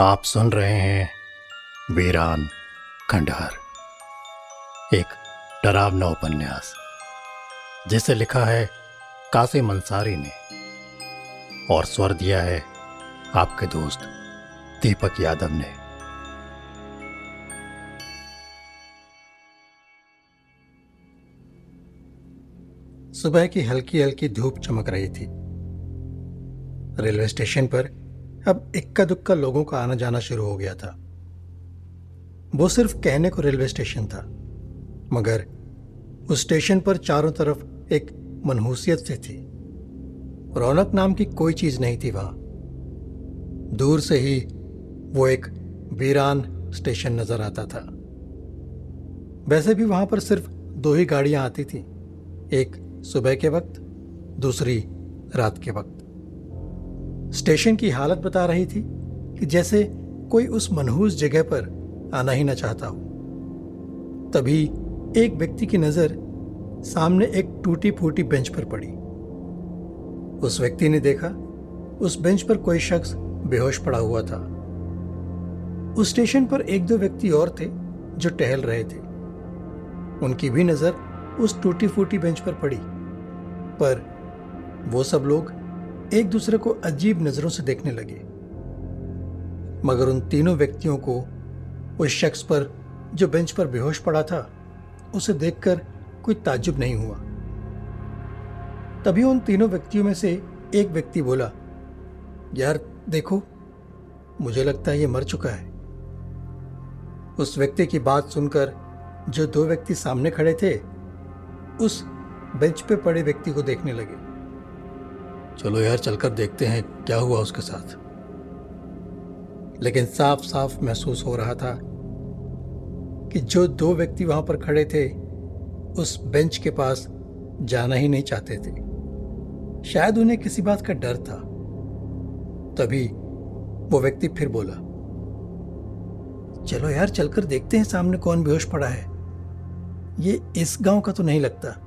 आप सुन रहे हैं वीरान खंडहर। एक डरावना उपन्यास, जिसे लिखा है कासिम अंसारी ने और स्वर दिया है आपके दोस्त दीपक यादव ने। सुबह की हल्की हल्की धूप चमक रही थी। रेलवे स्टेशन पर अब इक्का दुक्का लोगों का आना जाना शुरू हो गया था। वो सिर्फ़ कहने को रेलवे स्टेशन था, मगर उस स्टेशन पर चारों तरफ़ एक मनहूसियत से थी। रौनक नाम की कोई चीज़ नहीं थी वहाँ। दूर से ही वो एक वीरान स्टेशन नज़र आता था। वैसे भी वहाँ पर सिर्फ़ दो ही गाड़ियाँ आती थी, एक सुबह के वक्त, दूसरी रात के वक्त। स्टेशन की हालत बता रही थी कि जैसे कोई उस मनहूस जगह पर आना ही ना चाहता हो। तभी एक व्यक्ति की नज़र सामने एक टूटी फूटी बेंच पर पड़ी। उस व्यक्ति ने देखा, उस बेंच पर कोई शख्स बेहोश पड़ा हुआ था। उस स्टेशन पर एक दो व्यक्ति और थे जो टहल रहे थे। उनकी भी नज़र उस टूटी फूटी बेंच पर पड़ी। पर वो सब लोग एक दूसरे को अजीब नज़रों से देखने लगे। मगर उन तीनों व्यक्तियों को उस शख्स पर, जो बेंच पर बेहोश पड़ा था, उसे देखकर कोई ताजुब नहीं हुआ। तभी उन तीनों व्यक्तियों में से एक व्यक्ति बोला, यार, देखो, मुझे लगता है ये मर चुका है। उस व्यक्ति की बात सुनकर जो दो व्यक्ति सामने खड़े थे, उस बेंच पे पड़े व्यक्ति को देखने लगे। चलो यार, चलकर देखते हैं क्या हुआ उसके साथ। लेकिन साफ़ साफ़ महसूस हो रहा था कि जो दो व्यक्ति वहाँ पर खड़े थे, उस बेंच के पास जाना ही नहीं चाहते थे। शायद उन्हें किसी बात का डर था। तभी वो व्यक्ति फिर बोला, चलो यार, चलकर देखते हैं सामने कौन बेहोश पड़ा है। ये इस गाँव का तो नहीं लगता।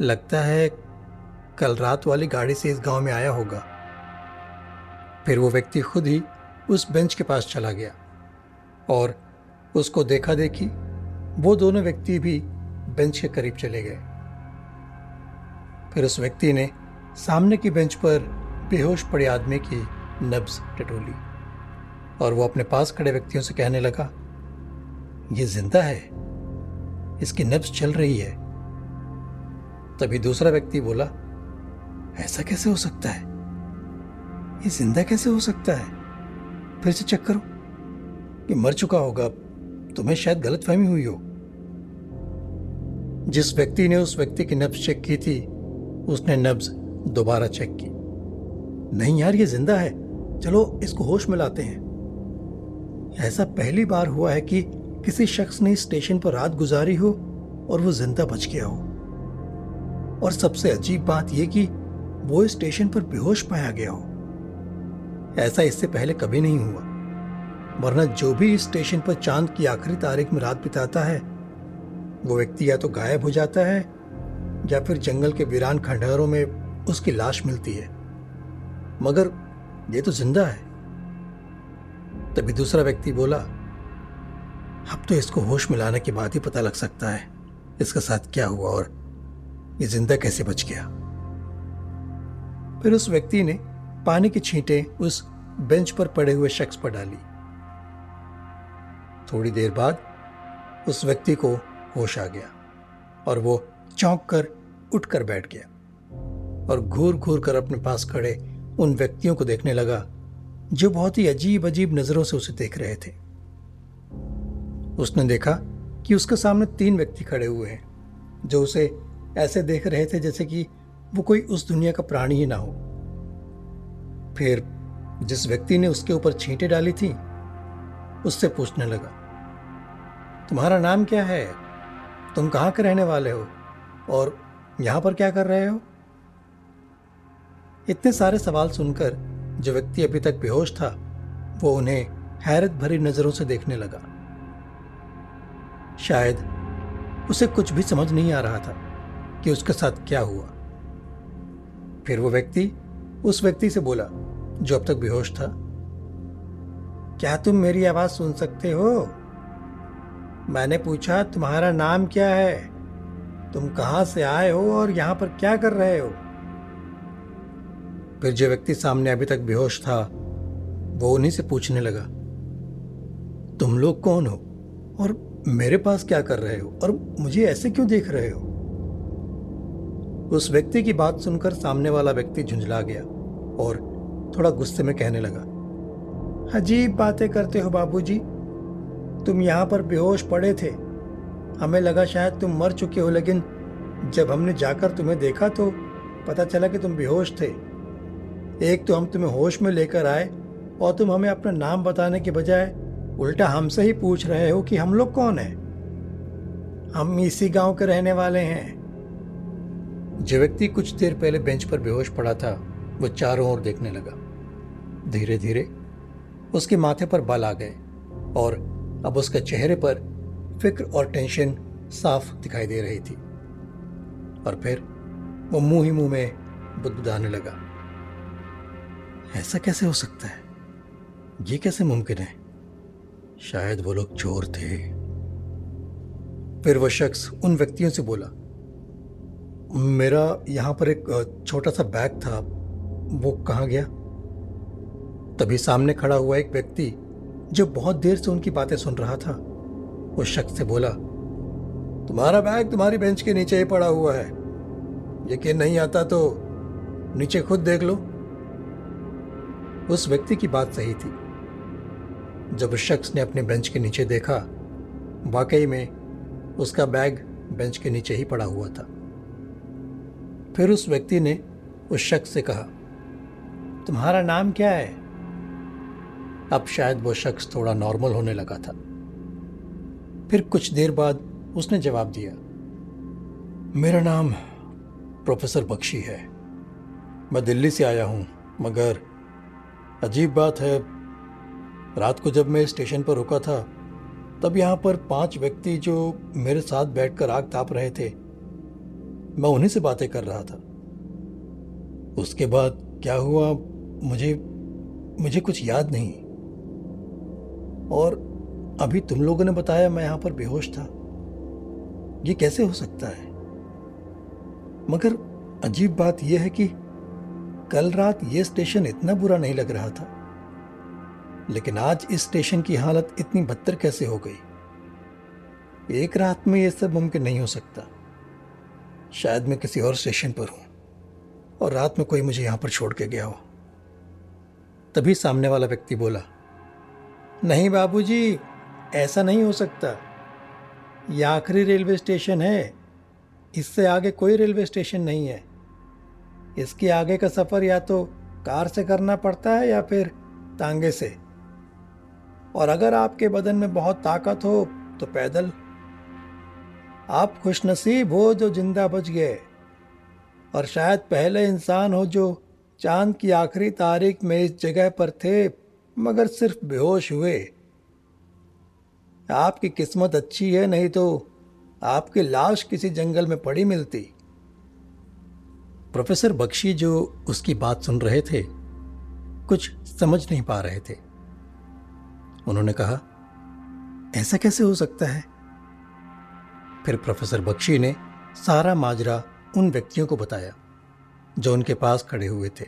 लगता है कल रात वाली गाड़ी से इस गाँव में आया होगा। फिर वो व्यक्ति खुद ही उस बेंच के पास चला गया और उसको देखा देखी वो दोनों व्यक्ति भी बेंच के करीब चले गए। फिर उस व्यक्ति ने सामने की बेंच पर बेहोश पड़े आदमी की नब्ज टटोली और वो अपने पास खड़े व्यक्तियों से कहने लगा, ये ज़िंदा है? इसकी नब्ज चल रही है? तभी दूसरा व्यक्ति बोला ऐसा कैसे हो सकता है? ये ज़िंदा कैसे हो सकता है? फिर से चेक करो कि मर चुका होगा तुम्हें शायद गलतफहमी हुई हो। जिस व्यक्ति ने उस व्यक्ति की नब्ज चेक की थी, उसने नब्ज दोबारा चेक की। नहीं यार, ये ज़िंदा है। चलो, इसको होश में लाते हैं। ऐसा पहली बार हुआ है कि किसी शख्स ने स्टेशन पर रात गुजारी हो और वो ज़िंदा बच गया हो। और सबसे अजीब बात यह कि वो स्टेशन पर बेहोश पाया गया हो। ऐसा इससे पहले कभी नहीं हुआ, वरना जो भी इस स्टेशन पर चाँद की आखिरी तारीख में रात बिताता है, वो व्यक्ति या तो गायब हो जाता है, या फिर जंगल के वीरान खंडहरों में उसकी लाश मिलती है। मगर ये तो ज़िंदा है। तभी दूसरा व्यक्ति बोला, अब तो इसको होश मिलाने के बाद ही पता लग सकता है, इसके साथ क्या हुआ और ये ज़िंदा कैसे बच गया? फिर उस व्यक्ति ने पानी की छींटे उस बेंच पर पड़े हुए शख्स पर डाली। थोड़ी देर बाद उस व्यक्ति को होश आ गया और वो चौंक कर उठकर बैठ गया और घूर घूर कर अपने पास खड़े उन व्यक्तियों को देखने लगा, जो बहुत ही अजीब अजीब नज़रों से उसे देख रहे थे। उसने देखा कि उसके सामने तीन व्यक्ति खड़े हुए हैं, जो उसे ऐसे देख रहे थे जैसे कि वो कोई उस दुनिया का प्राणी ही ना हो। फिर जिस व्यक्ति ने उसके ऊपर छींटे डाली थी, उससे पूछने लगा, तुम्हारा नाम क्या है? तुम कहाँ के रहने वाले हो? और यहाँ पर क्या कर रहे हो? इतने सारे सवाल सुनकर जो व्यक्ति अभी तक बेहोश था, वो उन्हें हैरत भरी नज़रों से देखने लगा। शायद उसे कुछ भी समझ नहीं आ रहा था कि उसके साथ क्या हुआ। फिर वो व्यक्ति उस व्यक्ति से बोला, जो अब तक बेहोश था, क्या तुम मेरी आवाज़ सुन सकते हो? मैंने पूछा, तुम्हारा नाम क्या है? तुम कहाँ से आए हो और यहाँ पर क्या कर रहे हो? फिर जो व्यक्ति सामने अभी तक बेहोश था, वो उन्हीं से पूछने लगा, तुम लोग कौन हो? और मेरे पास क्या कर रहे हो? और मुझे ऐसे क्यों देख रहे हो? उस व्यक्ति की बात सुनकर सामने वाला व्यक्ति झुंझला गया और थोड़ा गुस्से में कहने लगा, अजीब बातें करते हो बाबूजी। तुम यहाँ पर बेहोश पड़े थे। हमें लगा शायद तुम मर चुके हो, लेकिन जब हमने जाकर तुम्हें देखा तो पता चला कि तुम बेहोश थे। एक तो हम तुम्हें होश में लेकर आए और तुम हमें अपना नाम बताने के बजाय उल्टा हमसे ही पूछ रहे हो कि हम लोग कौन हैं? हम इसी गाँव के रहने वाले हैं। जो व्यक्ति कुछ देर पहले बेंच पर बेहोश पड़ा था, वो चारों ओर देखने लगा। धीरे धीरे उसके माथे पर बल आ गए और अब उसके चेहरे पर फ़िक्र और टेंशन साफ़ दिखाई दे रही थी। और फिर वो मुँह ही मुँह में बुदबुदाने लगा। ऐसा कैसे हो सकता है? ये कैसे मुमकिन है? शायद वो लोग चोर थे। फिर वो शख्स उन व्यक्तियों से बोला मेरा यहाँ पर एक छोटा सा बैग था। वो कहाँ गया? तभी सामने खड़ा हुआ एक व्यक्ति जो बहुत देर से उनकी बातें सुन रहा था। उस शख्स से बोला, तुम्हारा बैग तुम्हारी बेंच के नीचे ही पड़ा हुआ है। यकीन नहीं आता तो नीचे खुद देख लो। उस व्यक्ति की बात सही थी। जब उस शख्स ने अपने बेंच के नीचे देखा, वाकई में उसका बैग बेंच के नीचे ही पड़ा हुआ था। फिर उस व्यक्ति ने उस शख्स से कहा, तुम्हारा नाम क्या है? अब शायद वो शख्स थोड़ा नॉर्मल होने लगा था। फिर कुछ देर बाद उसने जवाब दिया, मेरा नाम प्रोफेसर बख्शी है। मैं दिल्ली से आया हूँ, मगर अजीब बात है, रात को जब मैं स्टेशन पर रुका था, तब यहाँ पर पाँच व्यक्ति जो मेरे साथ बैठकर आग ताप रहे थे मैं उन्हीं से बातें कर रहा था। उसके बाद क्या हुआ, मुझे मुझे कुछ याद नहीं। और अभी तुम लोगों ने बताया मैं यहाँ पर बेहोश था। ये कैसे हो सकता है? मगर अजीब बात यह है कि कल रात यह स्टेशन इतना बुरा नहीं लग रहा था। लेकिन आज इस स्टेशन की हालत इतनी बदतर कैसे हो गई? एक रात में यह सब मुमकिन नहीं हो सकता। शायद मैं किसी और स्टेशन पर हूँ और रात में कोई मुझे यहाँ पर छोड़ के गया हो। तभी सामने वाला व्यक्ति बोला नहीं बाबूजी, ऐसा नहीं हो सकता। यह आखिरी रेलवे स्टेशन है इससे आगे कोई रेलवे स्टेशन नहीं है। इसके आगे का सफ़र या तो कार से करना पड़ता है या फिर तांगे से। और अगर आपके बदन में बहुत ताकत हो तो पैदल आप खुशनसीब हो जो ज़िंदा बच गए। और शायद पहले इंसान हो जो चाँद की आखिरी तारीख में इस जगह पर थे, मगर सिर्फ़ बेहोश हुए। आपकी किस्मत अच्छी है, नहीं तो आपकी लाश किसी जंगल में पड़ी मिलती। प्रोफेसर बख्शी जो उसकी बात सुन रहे थे, कुछ समझ नहीं पा रहे थे। उन्होंने कहा, ऐसा कैसे हो सकता है? फिर प्रोफेसर बख्शी ने सारा माजरा उन व्यक्तियों को बताया, जो उनके पास खड़े हुए थे।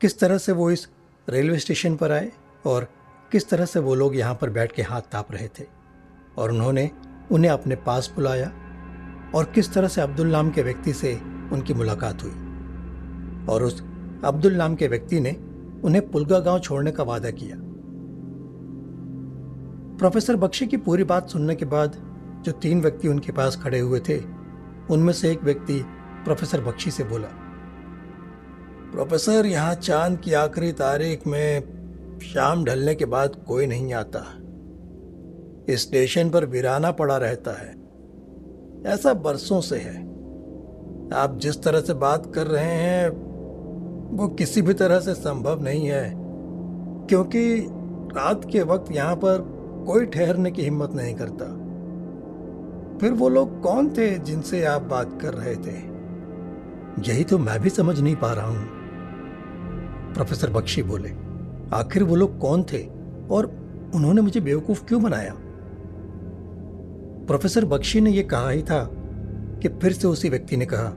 किस तरह से वो इस रेलवे स्टेशन पर आए और किस तरह से वो लोग यहाँ पर बैठ के हाथ ताप रहे थे और उन्होंने उन्हें अपने पास बुलाया और किस तरह से अब्दुल नाम के व्यक्ति से उनकी मुलाकात हुई। और उस अब्दुल नाम के व्यक्ति ने उन्हें पुलगा गाँव छोड़ने का वादा किया। प्रोफेसर बख्शी की पूरी बात सुनने के बाद जो तीन व्यक्ति उनके पास खड़े हुए थे, उनमें से एक व्यक्ति प्रोफेसर बख्शी से बोला, प्रोफेसर, यहाँ चाँद की आखिरी तारीख में शाम ढलने के बाद कोई नहीं आता। स्टेशन पर वीराना पड़ा रहता है। ऐसा बरसों से है। आप जिस तरह से बात कर रहे हैं, वो किसी भी तरह से संभव नहीं है, क्योंकि रात के वक्त यहाँ पर कोई ठहरने की हिम्मत नहीं करता। फिर वो लोग कौन थे जिनसे आप बात कर रहे थे? यही तो मैं भी समझ नहीं पा रहा हूँ। प्रोफेसर बख्शी बोले, आखिर वो लोग कौन थे और उन्होंने मुझे बेवकूफ़ क्यों बनाया? प्रोफेसर बख्शी ने यह कहा ही था कि फिर से उसी व्यक्ति ने कहा,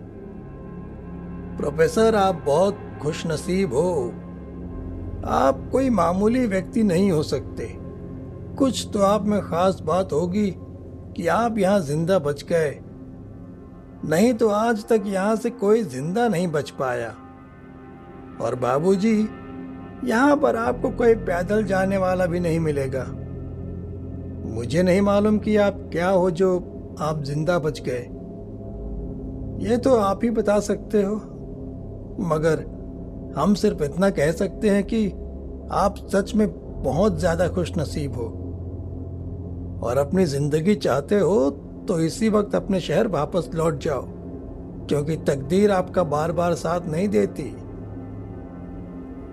प्रोफेसर आप बहुत खुश नसीब हो। आप कोई मामूली व्यक्ति नहीं हो सकते। कुछ तो आप में खास बात होगी। कि आप यहाँ ज़िंदा बच गए। नहीं तो आज तक यहाँ से कोई ज़िंदा नहीं बच पाया। और बाबूजी, यहाँ पर आपको कोई पैदल जाने वाला भी नहीं मिलेगा। मुझे नहीं मालूम कि आप क्या हो जो आप ज़िंदा बच गए। ये तो आप ही बता सकते हो। मगर हम सिर्फ़ इतना कह सकते हैं कि आप सच में बहुत ज़्यादा खुश नसीब हो। और अपनी ज़िंदगी चाहते हो तो इसी वक्त अपने शहर वापस लौट जाओ, क्योंकि तकदीर आपका बार बार साथ नहीं देती।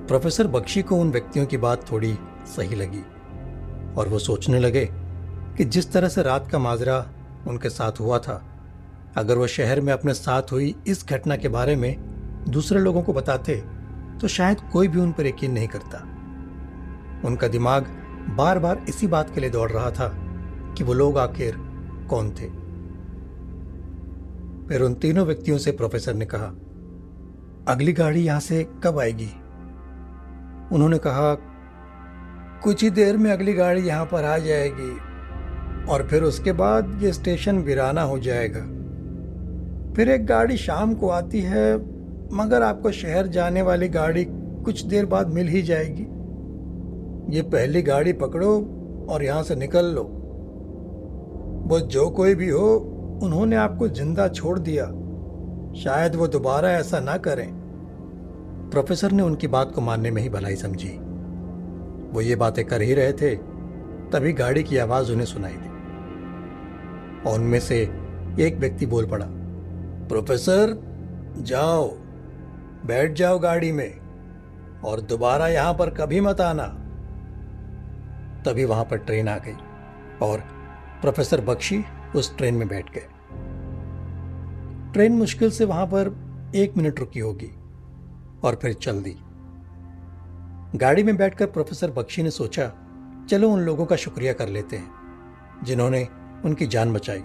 प्रोफेसर बख्शी को उन व्यक्तियों की बात थोड़ी सही लगी और वो सोचने लगे कि जिस तरह से रात का माजरा उनके साथ हुआ था, अगर वो शहर में अपने साथ हुई इस घटना के बारे में दूसरे लोगों को बताते तो शायद कोई भी उन पर यकीन नहीं करता। उनका दिमाग बार बार इसी बात के लिए दौड़ रहा था कि वो लोग आखिर कौन थे? फिर उन तीनों व्यक्तियों से प्रोफेसर ने कहा, अगली गाड़ी यहाँ से कब आएगी? उन्होंने कहा, कुछ ही देर में अगली गाड़ी यहाँ पर आ जाएगी और फिर उसके बाद ये स्टेशन वीराना हो जाएगा। फिर एक गाड़ी शाम को आती है, मगर आपको शहर जाने वाली गाड़ी कुछ देर बाद मिल ही जाएगी। ये पहली गाड़ी पकड़ो और यहाँ से निकल लो। वो जो कोई भी हो, उन्होंने आपको ज़िंदा छोड़ दिया। शायद वो दोबारा ऐसा ना करें। प्रोफेसर ने उनकी बात को मानने में ही भलाई समझी। वो ये बातें कर ही रहे थे, तभी गाड़ी की आवाज़ उन्हें सुनाई दी। और उनमें से एक व्यक्ति बोल पड़ा, प्रोफेसर, जाओ, बैठ जाओ गाड़ी में और दोबारा यहाँ पर कभी मत आना। तभी वहाँ पर ट्रेन आ गई और प्रोफेसर बख्शी उस ट्रेन में बैठ गए। ट्रेन मुश्किल से वहाँ पर एक मिनट रुकी होगी और फिर चल दी। गाड़ी में बैठकर प्रोफेसर बख्शी ने सोचा, चलो उन लोगों का शुक्रिया कर लेते हैं, जिन्होंने उनकी जान बचाई,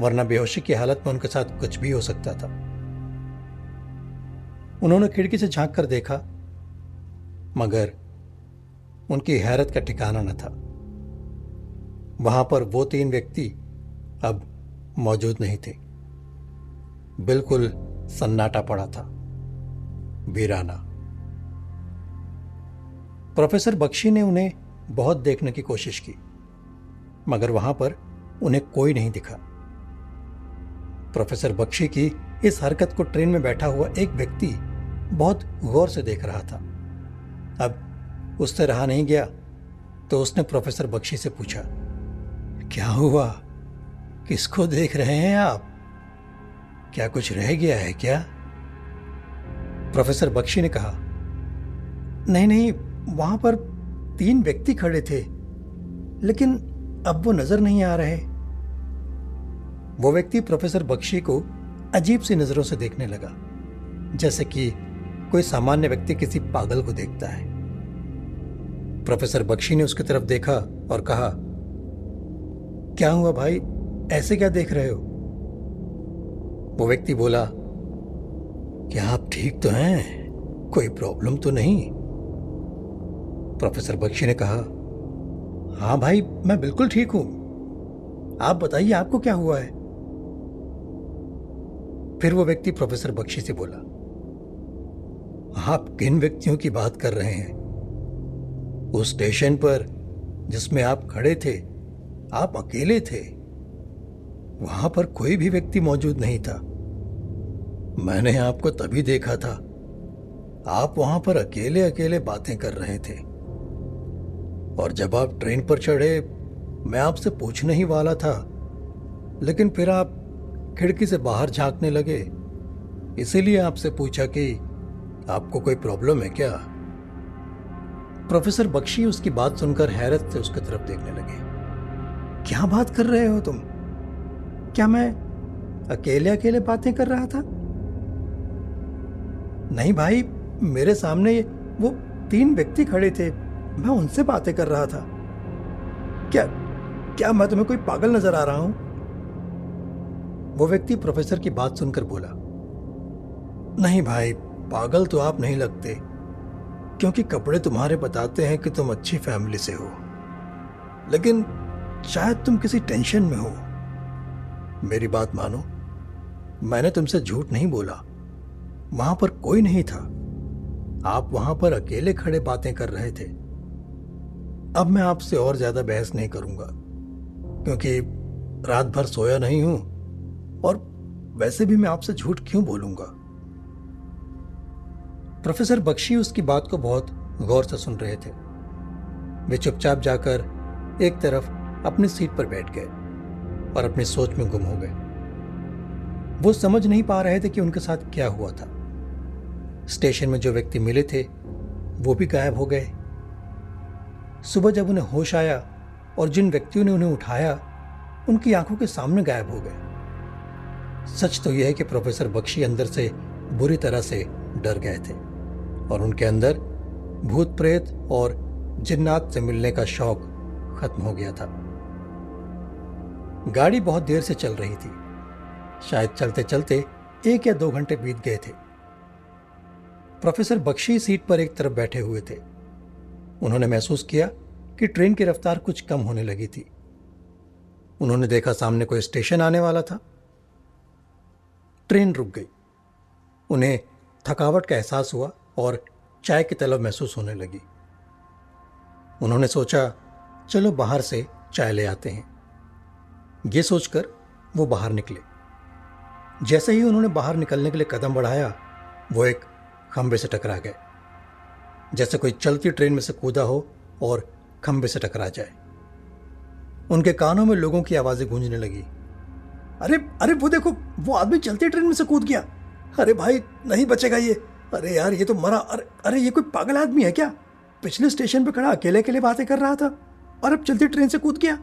वरना बेहोशी की हालत में उनके साथ कुछ भी हो सकता था। उन्होंने खिड़की से झाँक कर देखा, मगर उनकी हैरत का ठिकाना न था। वहाँ पर वो तीन व्यक्ति अब मौजूद नहीं थे। बिल्कुल सन्नाटा पड़ा था। वीराना। प्रोफेसर बख्शी ने उन्हें बहुत देखने की कोशिश की, मगर वहाँ पर उन्हें कोई नहीं दिखा। प्रोफेसर बख्शी की इस हरकत को ट्रेन में बैठा हुआ एक व्यक्ति बहुत गौर से देख रहा था। अब उससे रहा नहीं गया तो उसने प्रोफेसर बख्शी से पूछा क्या हुआ? किसको देख रहे हैं आप? क्या कुछ रह गया है क्या? प्रोफेसर बख्शी ने कहा, नहीं नहीं, वहाँ पर तीन व्यक्ति खड़े थे, लेकिन अब वो नज़र नहीं आ रहे. वो व्यक्ति प्रोफेसर बख्शी को अजीब सी नज़रों से देखने लगा, जैसे कि कोई सामान्य व्यक्ति किसी पागल को देखता है। प्रोफेसर बख्शी ने उसकी तरफ़ देखा और कहा क्या हुआ भाई? ऐसे क्या देख रहे हो? वो व्यक्ति बोला, क्या आप ठीक तो हैं? कोई प्रॉब्लम तो नहीं? प्रोफेसर बख्शी ने कहा, हाँ भाई, मैं बिल्कुल ठीक हूँ। आप बताइए, आपको क्या हुआ है? फिर वो व्यक्ति प्रोफेसर बख्शी से बोला, आप किन व्यक्तियों की बात कर रहे हैं? उस स्टेशन पर जिसमें आप खड़े थे आप अकेले थे। वहाँ पर कोई भी व्यक्ति मौजूद नहीं था। मैंने आपको तभी देखा था, आप वहाँ पर अकेले अकेले बातें कर रहे थे। और जब आप ट्रेन पर चढ़े, मैं आपसे पूछने ही वाला था, लेकिन फिर आप खिड़की से बाहर झांकने लगे। इसीलिए आपसे पूछा कि आपको कोई प्रॉब्लम है क्या? प्रोफेसर बख्शी उसकी बात सुनकर हैरत से उसकी तरफ़ देखने लगे। क्या बात कर रहे हो तुम? क्या मैं अकेले अकेले बातें कर रहा था? नहीं भाई, मेरे सामने वो तीन व्यक्ति खड़े थे। मैं उनसे बातें कर रहा था। क्या क्या मैं तुम्हें कोई पागल नज़र आ रहा हूँ? वो व्यक्ति प्रोफेसर की बात सुनकर बोला, नहीं भाई, पागल तो आप नहीं लगते, क्योंकि कपड़े तुम्हारे बताते हैं कि तुम अच्छी फैमिली से हो। लेकिन शायद तुम किसी टेंशन में हो। मेरी बात मानो। मैंने तुमसे झूठ नहीं बोला। वहाँ पर कोई नहीं था। आप वहाँ पर अकेले खड़े बातें कर रहे थे। अब मैं आपसे और ज़्यादा बहस नहीं करूँगा, क्योंकि रात भर सोया नहीं हूँ, और वैसे भी मैं आपसे झूठ क्यों बोलूँगा? प्रोफेसर बख्शी उसकी बात को बहुत गौर से सुन रहे थे। वे चुपचाप जाकर एक तरफ़ अपनी सीट पर बैठ गए और अपनी सोच में गुम हो गए। वो समझ नहीं पा रहे थे कि उनके साथ क्या हुआ था। स्टेशन में जो व्यक्ति मिले थे, वो भी गायब हो गए। सुबह जब उन्हें होश आया और जिन व्यक्तियों ने उन्हें उठाया, उनकी आँखों के सामने गायब हो गए। सच तो यह है कि प्रोफेसर बख्शी अंदर से बुरी तरह से डर गए थे और उनके अंदर भूत प्रेत और जिन्नात से मिलने का शौक खत्म हो गया था। गाड़ी बहुत देर से चल रही थी। शायद चलते चलते एक या दो घंटे बीत गए थे। प्रोफेसर बख्शी सीट पर एक तरफ़ बैठे हुए थे। उन्होंने महसूस किया कि ट्रेन की रफ्तार कुछ कम होने लगी थी। उन्होंने देखा सामने कोई स्टेशन आने वाला था। ट्रेन रुक गई। उन्हें थकावट का एहसास हुआ और चाय की तलब महसूस होने लगी। उन्होंने सोचा, चलो बाहर से चाय ले आते हैं। ये सोचकर वो बाहर निकले। जैसे ही उन्होंने बाहर निकलने के लिए कदम बढ़ाया, वो एक खंबे से टकरा गए। जैसे कोई चलती ट्रेन में से कूदा हो और खंबे से टकरा जाए। उनके कानों में लोगों की आवाज़ें गूंजने लगी। अरे अरे वो देखो, वो आदमी चलती ट्रेन में से कूद गया। अरे भाई, नहीं बचेगा ये। अरे यार, ये तो मरा। अरे अरे ये कोई पागल आदमी है क्या? पिछले स्टेशन पे खड़ा अकेले अकेले बातें कर रहा था और अब चलती ट्रेन से कूद गया।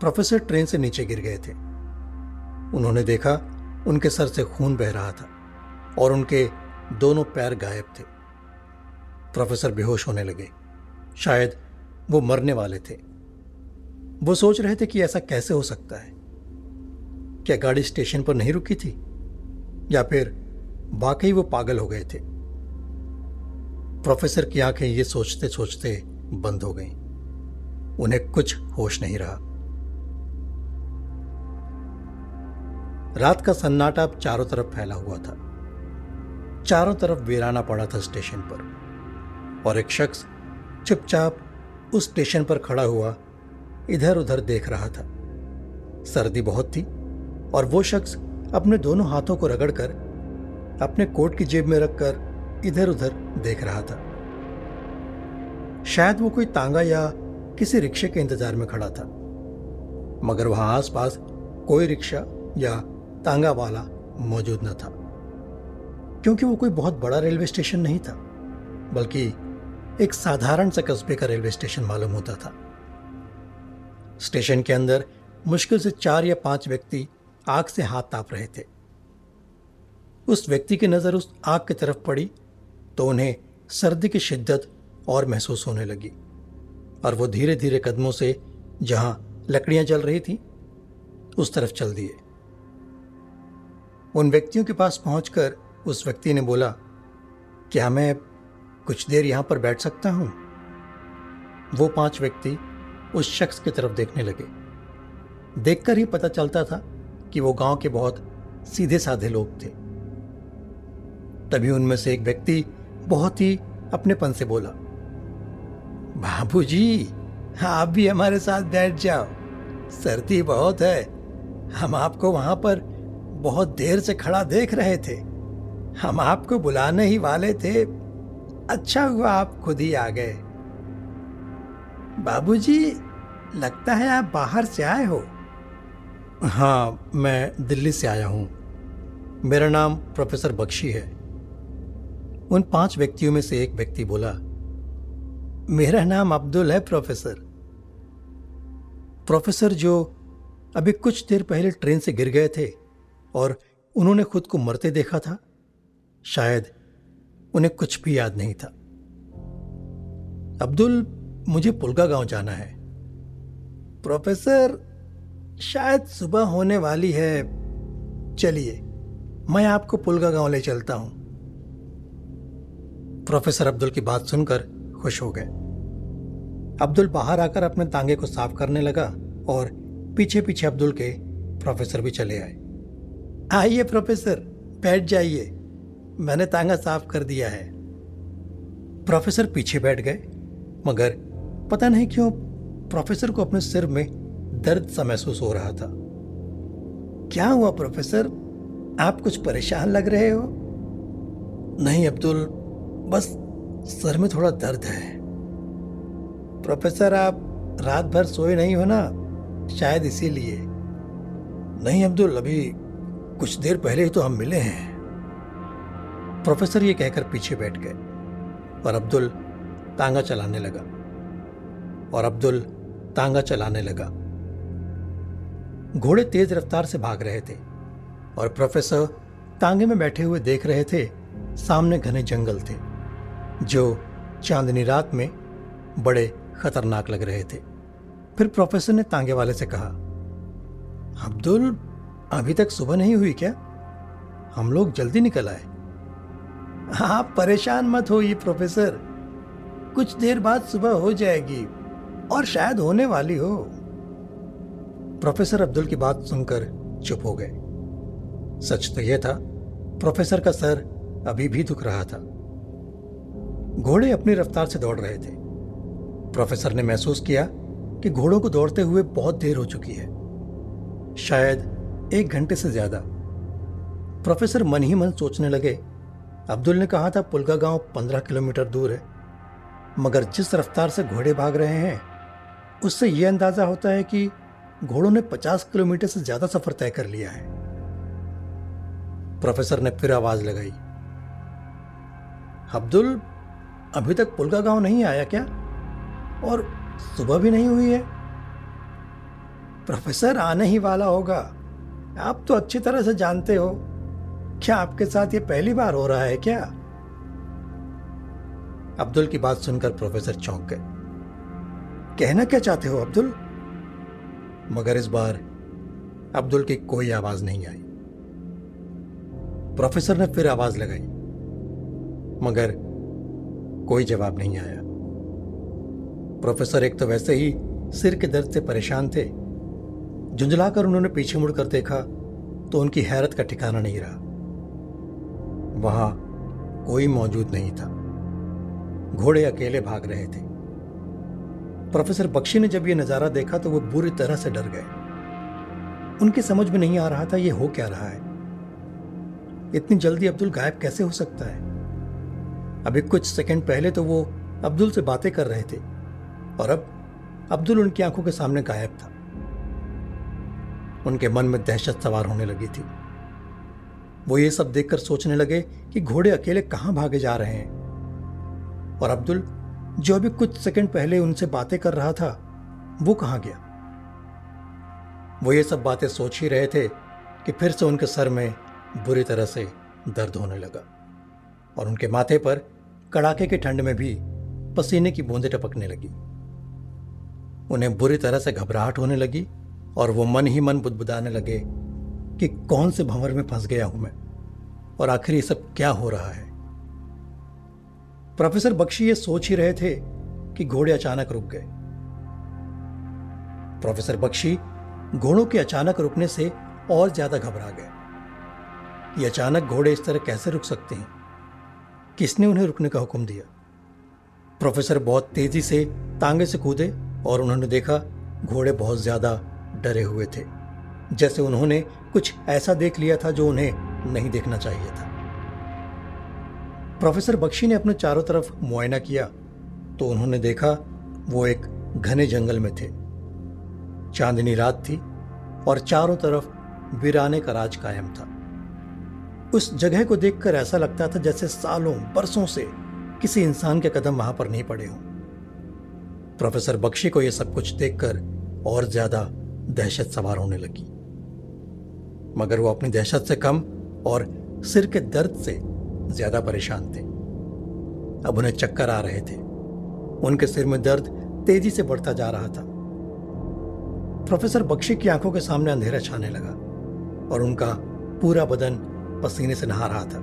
प्रोफेसर ट्रेन से नीचे गिर गए थे। उन्होंने देखा उनके सर से खून बह रहा था और उनके दोनों पैर गायब थे। प्रोफेसर बेहोश होने लगे। शायद वो मरने वाले थे। वो सोच रहे थे कि ऐसा कैसे हो सकता है। क्या गाड़ी स्टेशन पर नहीं रुकी थी? या फिर वाकई वो पागल हो गए थे? प्रोफेसर की आँखें ये सोचते सोचते बंद हो गईं। उन्हें कुछ होश नहीं रहा। रात का सन्नाटा अब चारों तरफ़ फैला हुआ था। चारों तरफ़ वीराना पड़ा था स्टेशन पर। और एक शख्स चुपचाप उस स्टेशन पर खड़ा हुआ इधर उधर देख रहा था। सर्दी बहुत थी और वो शख्स अपने दोनों हाथों को रगड़कर अपने कोट की जेब में रखकर इधर उधर देख रहा था। शायद वो कोई तांगा या किसी रिक्शे के इंतज़ार में खड़ा था। मगर वहाँ आसपास कोई रिक्शा या तांगा वाला मौजूद न था, क्योंकि वो कोई बहुत बड़ा रेलवे स्टेशन नहीं था, बल्कि एक साधारण सा कस्बे का रेलवे स्टेशन मालूम होता था। स्टेशन के अंदर मुश्किल से चार या पाँच व्यक्ति आग से हाथ ताप रहे थे। उस व्यक्ति की नज़र उस आग की तरफ़ पड़ी तो उन्हें सर्दी की शिद्दत और महसूस होने लगी, और वो धीरे धीरे कदमों से जहाँ लकड़ियाँ जल रही थी, उस तरफ़ चल दिए। उन व्यक्तियों के पास पहुंचकर उस व्यक्ति ने बोला, क्या मैं कुछ देर यहाँ पर बैठ सकता हूँ? वो पाँच व्यक्ति उस शख्स की तरफ़ देखने लगे। देखकर ही पता चलता था कि वो गाँव के बहुत सीधे साधे लोग थे। तभी उनमें से एक व्यक्ति बहुत ही अपनेपन से बोला बाबू जी आप भी हमारे साथ बैठ जाओ। सर्दी बहुत है। हम आपको वहाँ पर बहुत देर से खड़ा देख रहे थे। हम आपको बुलाने ही वाले थे। अच्छा हुआ आप खुद ही आ गए। बाबूजी, लगता है आप बाहर से आए हो। हाँ मैं दिल्ली से आया हूँ। मेरा नाम प्रोफेसर बख्शी है। उन पाँच व्यक्तियों में से एक व्यक्ति बोला, मेरा नाम अब्दुल है, प्रोफेसर। प्रोफेसर जो अभी कुछ देर पहले ट्रेन से गिर गए थे और उन्होंने खुद को मरते देखा था। शायद उन्हें कुछ भी याद नहीं था। अब्दुल, मुझे पुलगा गाँव जाना है। प्रोफेसर, शायद सुबह होने वाली है। चलिए, मैं आपको पुलगा गाँव ले चलता हूँ। प्रोफेसर अब्दुल की बात सुनकर खुश हो गए। अब्दुल बाहर आकर अपने तांगे को साफ़ करने लगा और पीछे पीछे अब्दुल के प्रोफेसर भी चले आए। आइए प्रोफेसर, बैठ जाइए। मैंने तांगा साफ़ कर दिया है। प्रोफेसर पीछे बैठ गए, मगर पता नहीं क्यों प्रोफेसर को अपने सिर में दर्द सा महसूस हो रहा था। क्या हुआ प्रोफेसर? आप कुछ परेशान लग रहे हो? नहीं अब्दुल, बस सर में थोड़ा दर्द है। प्रोफेसर, आप रात भर सोए नहीं हो ना? शायद इसीलिए। नहीं अब्दुल, अभी कुछ देर पहले ही तो हम मिले हैं। प्रोफेसर ये कहकर पीछे बैठ गए और अब्दुल तांगा चलाने लगा। और अब्दुल तांगा चलाने लगा। घोड़े तेज रफ्तार से भाग रहे थे और प्रोफेसर तांगे में बैठे हुए देख रहे थे, सामने घने जंगल थे, जो चांदनी रात में बड़े खतरनाक लग रहे थे। फिर प्रोफेसर ने तांगे वाले से कहा, अब्दुल अभी तक सुबह नहीं हुई क्या? हम लोग जल्दी निकल आए। आप परेशान मत होइए प्रोफेसर। कुछ देर बाद सुबह हो जाएगी, और शायद होने वाली हो। प्रोफेसर अब्दुल की बात सुनकर चुप हो गए। सच तो यह था, प्रोफेसर का सर अभी भी दुख रहा था। घोड़े अपनी रफ्तार से दौड़ रहे थे। प्रोफेसर ने महसूस किया कि घोड़ों को दौड़ते हुए बहुत देर हो चुकी है। शायद एक घंटे से ज़्यादा। प्रोफेसर मन ही मन सोचने लगे, अब्दुल ने कहा था पुलगा गाँव पंद्रह किलोमीटर दूर है, मगर जिस रफ्तार से घोड़े भाग रहे हैं, उससे यह अंदाज़ा होता है कि घोड़ों ने 50 किलोमीटर से ज़्यादा सफ़र तय कर लिया है। प्रोफेसर ने फिर आवाज़ लगाई, अब्दुल, अभी तक पुलका गाँव नहीं आया क्या? और सुबह भी नहीं हुई है? प्रोफेसर आने ही वाला होगा। आप तो अच्छी तरह से जानते हो। क्या आपके साथ ये पहली बार हो रहा है क्या? अब्दुल की बात सुनकर प्रोफेसर चौंक गए। कहना क्या चाहते हो अब्दुल? मगर इस बार अब्दुल की कोई आवाज़ नहीं आई। प्रोफेसर ने फिर आवाज़ लगाई, मगर कोई जवाब नहीं आया। प्रोफेसर एक तो वैसे ही सिर के दर्द से परेशान थे झुंझलाकर उन्होंने पीछे मुड़कर देखा तो उनकी हैरत का ठिकाना नहीं रहा। वहाँ कोई मौजूद नहीं था। घोड़े अकेले भाग रहे थे। प्रोफेसर बख्शी ने जब यह नज़ारा देखा तो वो बुरी तरह से डर गए। उनकी समझ में नहीं आ रहा था ये हो क्या रहा है। इतनी जल्दी अब्दुल गायब कैसे हो सकता है? अभी कुछ सेकंड पहले तो वो अब्दुल से बातें कर रहे थे और अब अब्दुल उनकी आँखों के सामने गायब था। उनके मन में दहशत सवार होने लगी थी। वो ये सब देखकर सोचने लगे कि घोड़े अकेले कहाँ भागे जा रहे हैं। और अब्दुल, जो अभी कुछ सेकंड पहले उनसे बातें कर रहा था, वो कहाँ गया? वो ये सब बातें सोच ही रहे थे कि फिर से उनके सर में बुरी तरह से दर्द होने लगा। और उनके माथे पर कड़ाके की ठंड में भी पसीने की बूंदें टपकने लगी। उन्हें बुरी तरह से घबराहट होने लगी और वो मन ही मन बुदबुदाने लगे कि कौन से भंवर में फंस गया हूँ मैं? और आखिर ये सब क्या हो रहा है? प्रोफेसर बख्शी ये सोच ही रहे थे कि घोड़े अचानक रुक गए। प्रोफेसर बख्शी घोड़ों के अचानक रुकने से और ज़्यादा घबरा गए ये अचानक घोड़े इस तरह कैसे रुक सकते हैं? किसने उन्हें रुकने का हुक्म दिया? प्रोफेसर बहुत तेज़ी से तांगे से कूदे और उन्होंने देखा घोड़े बहुत ज़्यादा डरे हुए थे। जैसे उन्होंने कुछ ऐसा देख लिया था जो उन्हें नहीं देखना चाहिए था। प्रोफेसर बख्शी ने अपने चारों तरफ़ मुआयना किया तो उन्होंने देखा वो एक घने जंगल में थे। चांदनी रात थी और चारों तरफ़ वीराने का राज कायम था। उस जगह को देखकर ऐसा लगता था जैसे सालों, बरसों से किसी इंसान के कदम वहाँ पर नहीं पड़े हों। प्रोफेसर बख्शी को यह सब कुछ देखकर और ज़्यादा दहशत सवार होने लगी। मगर वो अपनी दहशत से कम और सिर के दर्द से ज़्यादा परेशान थे। अब उन्हें चक्कर आ रहे थे। उनके सिर में दर्द तेज़ी से बढ़ता जा रहा था। प्रोफेसर बख्शी की आँखों के सामने अंधेरा छाने लगा और उनका पूरा बदन पसीने से नहा रहा था।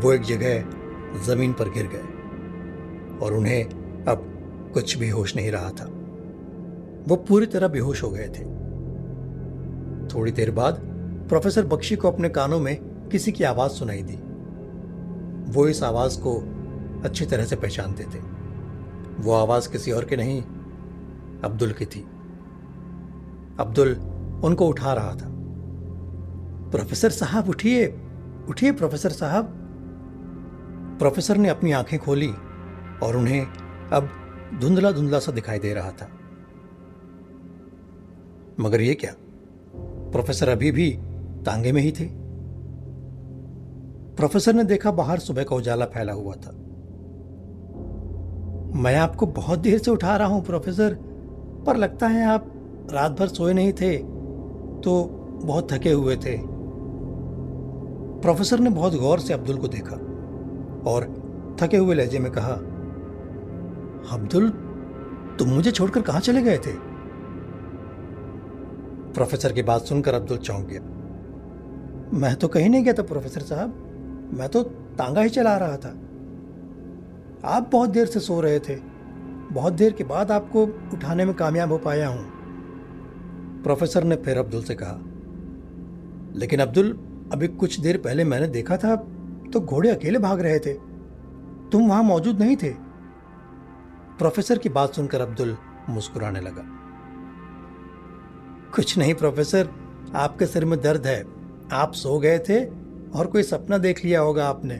वो एक जगह ज़मीन पर गिर गए और उन्हें अब कुछ भी होश नहीं रहा था। वो पूरी तरह बेहोश हो गए थे। थोड़ी देर बाद प्रोफेसर बख्शी को अपने कानों में किसी की आवाज़ सुनाई दी। वो इस आवाज़ को अच्छी तरह से पहचानते थे। वो आवाज़ किसी और की नहीं, अब्दुल की थी। अब्दुल उनको उठा रहा था। प्रोफेसर साहब, उठिए उठिए प्रोफेसर साहब। प्रोफेसर ने अपनी आँखें खोली और उन्हें अब धुंधला धुंधला सा दिखाई दे रहा था। मगर ये क्या? प्रोफेसर अभी भी तांगे में ही थे? प्रोफेसर ने देखा बाहर सुबह का उजाला फैला हुआ था। मैं आपको बहुत देर से उठा रहा हूँ, प्रोफेसर, पर लगता है आप रात भर सोए नहीं थे तो बहुत थके हुए थे। प्रोफेसर ने बहुत गौर से अब्दुल को देखा और थके हुए लहजे में कहा, अब्दुल, तुम मुझे छोड़कर कहाँ चले गए थे? प्रोफेसर की बात सुनकर अब्दुल चौंक गया। मैं तो कहीं नहीं गया था, प्रोफेसर साहब। मैं तो तांगा ही चला रहा था। आप बहुत देर से सो रहे थे। बहुत देर के बाद आपको उठाने में कामयाब हो पाया हूँ। प्रोफेसर ने फिर अब्दुल से कहा, लेकिन अब्दुल, अभी कुछ देर पहले मैंने देखा था तो घोड़े अकेले भाग रहे थे। तुम वहाँ मौजूद नहीं थे। प्रोफेसर की बात सुनकर अब्दुल मुस्कुराने लगा। कुछ नहीं, प्रोफेसर। आपके सिर में दर्द है। आप सो गए थे और कोई सपना देख लिया होगा आपने।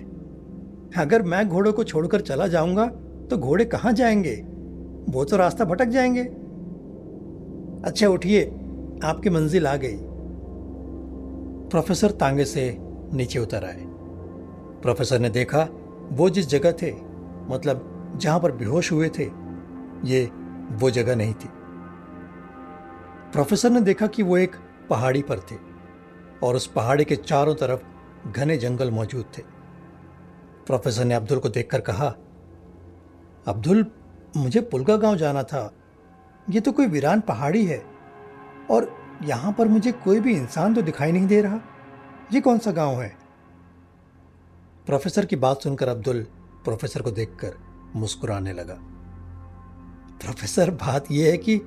अगर मैं घोड़ों को छोड़कर चला जाऊँगा तो घोड़े कहाँ जाएँगे? वो तो रास्ता भटक जाएँगे। अच्छा उठिए। आपकी मंजिल आ गई। प्रोफेसर तांगे से नीचे उतर आए। प्रोफेसर ने देखा, वो जिस जगह थे मतलब जहाँ पर बेहोश हुए थे, ये वो जगह नहीं थी। प्रोफेसर ने देखा कि वो एक पहाड़ी पर थे और उस पहाड़ी के चारों तरफ़ घने जंगल मौजूद थे। प्रोफेसर ने अब्दुल को देखकर कहा, अब्दुल, मुझे पुलगा गाँव जाना था। ये तो कोई वीरान पहाड़ी है और यहाँ पर मुझे कोई भी इंसान तो दिखाई नहीं दे रहा। ये कौन सा गाँव है? प्रोफेसर की बात सुनकर अब्दुल प्रोफेसर को देखकर मुस्कुराने लगा। प्रोफेसर, बात यह है कि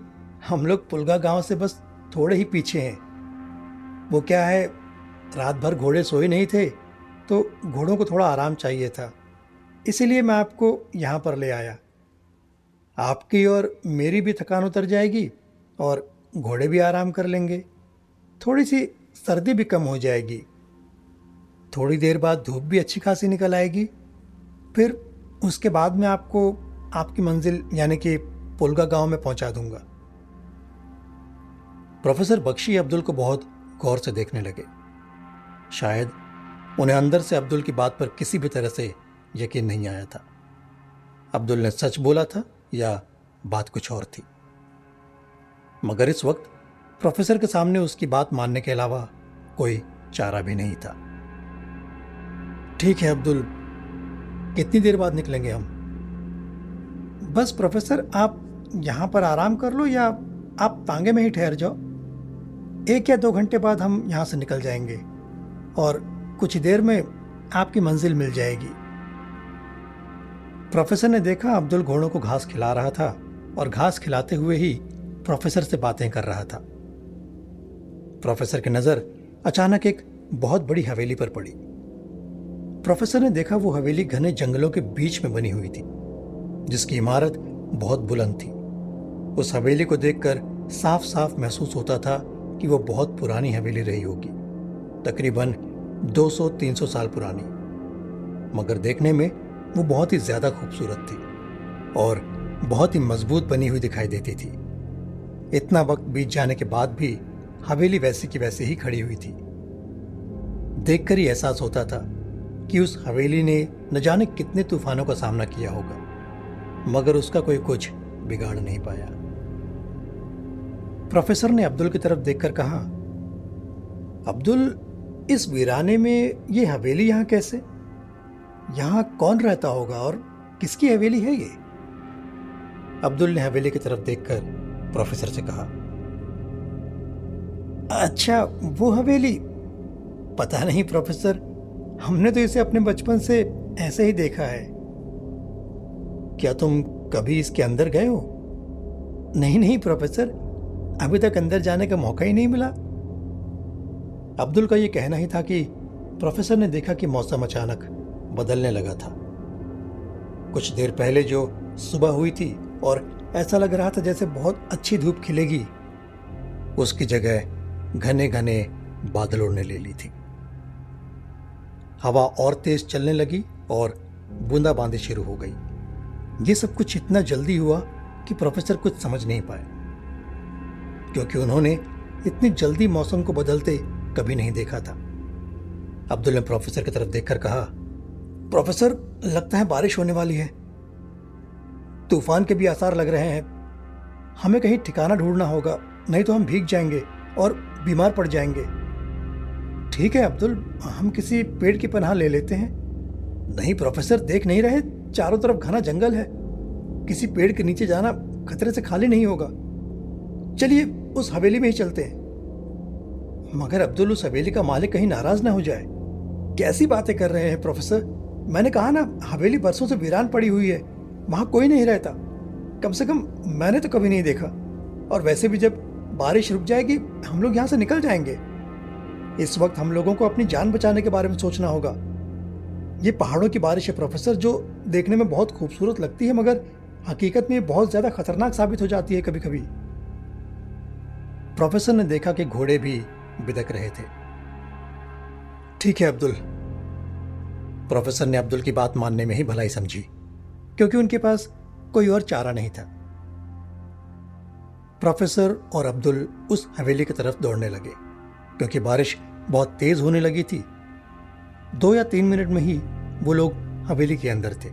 हम लोग पुलगा गाँव से बस थोड़े ही पीछे हैं। वो क्या है, रात भर घोड़े सोए नहीं थे तो घोड़ों को थोड़ा आराम चाहिए था। इसीलिए मैं आपको यहाँ पर ले आया। आपकी और मेरी भी थकान उतर जाएगी और घोड़े भी आराम कर लेंगे। थोड़ी सी सर्दी भी कम हो जाएगी। थोड़ी देर बाद धूप भी अच्छी खासी निकल आएगी। फिर उसके बाद मैं आपको आपकी मंजिल, यानी कि पुलगा गाँव में पहुँचा दूँगा। प्रोफेसर बख्शी अब्दुल को बहुत गौर से देखने लगे। शायद उन्हें अंदर से अब्दुल की बात पर किसी भी तरह से यकीन नहीं आया था। अब्दुल ने सच बोला था या बात कुछ और थी। मगर इस वक्त प्रोफेसर के सामने उसकी बात मानने के अलावा कोई चारा भी नहीं था। ठीक है अब्दुल, कितनी देर बाद निकलेंगे हम? बस प्रोफेसर, आप यहाँ पर आराम कर लो या आप तांगे में ही ठहर जाओ। एक या दो घंटे बाद हम यहाँ से निकल जाएँगे और कुछ देर में आपकी मंजिल मिल जाएगी। प्रोफेसर ने देखा अब्दुल घोड़ों को घास खिला रहा था और घास खिलाते हुए ही प्रोफेसर से बातें कर रहा था। प्रोफेसर की नज़र अचानक एक बहुत बड़ी हवेली पर पड़ी। प्रोफेसर ने देखा वो हवेली घने जंगलों के बीच में बनी हुई थी, जिसकी इमारत बहुत बुलंद थी। उस हवेली को देखकर साफ़ साफ़ महसूस होता था कि वो बहुत पुरानी हवेली रही होगी। तकरीबन 200-300 साल पुरानी। मगर देखने में वो बहुत ही ज़्यादा खूबसूरत थी और बहुत ही मज़बूत बनी हुई दिखाई देती थी। इतना वक्त बीत जाने के बाद भी हवेली वैसी की वैसे ही खड़ी हुई थी। देखकर ही एहसास होता था कि उस हवेली ने न जाने कितने तूफानों का सामना किया होगा, मगर उसका कोई कुछ बिगाड़ नहीं पाया। प्रोफेसर ने अब्दुल की तरफ़ देखकर कहा, अब्दुल, इस वीराने में ये हवेली यहाँ कैसे? यहाँ कौन रहता होगा और किसकी हवेली है ये? अब्दुल ने हवेली की तरफ़ देखकर प्रोफेसर से कहा अच्छा वो हवेली? पता नहीं प्रोफेसर, हमने तो इसे अपने बचपन से ऐसे ही देखा है। क्या तुम कभी इसके अंदर गए हो? नहीं नहीं प्रोफेसर अभी तक अंदर जाने का मौका ही नहीं मिला। अब्दुल का यह कहना ही था कि प्रोफेसर ने देखा कि मौसम अचानक बदलने लगा था। कुछ देर पहले जो सुबह हुई थी और ऐसा लग रहा था जैसे बहुत अच्छी धूप खिलेगी, उसकी जगह घने घने बादल उड़ने ले ली थी। हवा और तेज चलने लगी और बूंदाबांदी शुरू हो गई। ये सब कुछ इतना जल्दी हुआ कि प्रोफेसर कुछ समझ नहीं पाए। क्योंकि उन्होंने इतनी जल्दी मौसम को बदलते कभी नहीं देखा था। अब्दुल ने प्रोफेसर की तरफ़ देखकर कहा, प्रोफेसर, लगता है बारिश होने वाली है। तूफ़ान के भी आसार लग रहे हैं। हमें कहीं ठिकाना ढूंढना होगा, नहीं तो हम भीग जाएँगे और बीमार पड़ जाएँगे। ठीक है अब्दुल, हम किसी पेड़ की पनाह ले लेते हैं। नहीं प्रोफेसर, देख नहीं रहे, चारों तरफ़ घना जंगल है। किसी पेड़ के नीचे जाना खतरे से खाली नहीं होगा। चलिए, उस हवेली में ही चलते हैं। मगर अब्दुल, उस हवेली का मालिक कहीं नाराज़ ना हो जाए। कैसी बातें कर रहे हैं, प्रोफेसर? मैंने कहा ना, हवेली बरसों से वीरान पड़ी हुई है। वहाँ कोई नहीं रहता। कम से कम मैंने तो कभी नहीं देखा। और वैसे भी जब बारिश रुक जाएगी, हम लोग यहाँ से निकल जाएँगे। इस वक्त हम लोगों को अपनी जान बचाने के बारे में सोचना होगा। ये पहाड़ों की बारिश है, प्रोफेसर, जो देखने में बहुत खूबसूरत लगती है, मगर हकीकत में बहुत ज़्यादा खतरनाक साबित हो जाती है कभी कभी प्रोफेसर ने देखा कि घोड़े भी बिदक रहे थे। ठीक है, अब्दुल। प्रोफेसर ने अब्दुल की बात मानने में ही भलाई समझी, क्योंकि उनके पास कोई और चारा नहीं था। प्रोफेसर और अब्दुल उस हवेली की तरफ़ दौड़ने लगे, क्योंकि बारिश बहुत तेज होने लगी थी। दो या तीन मिनट में ही वो लोग हवेली के अंदर थे।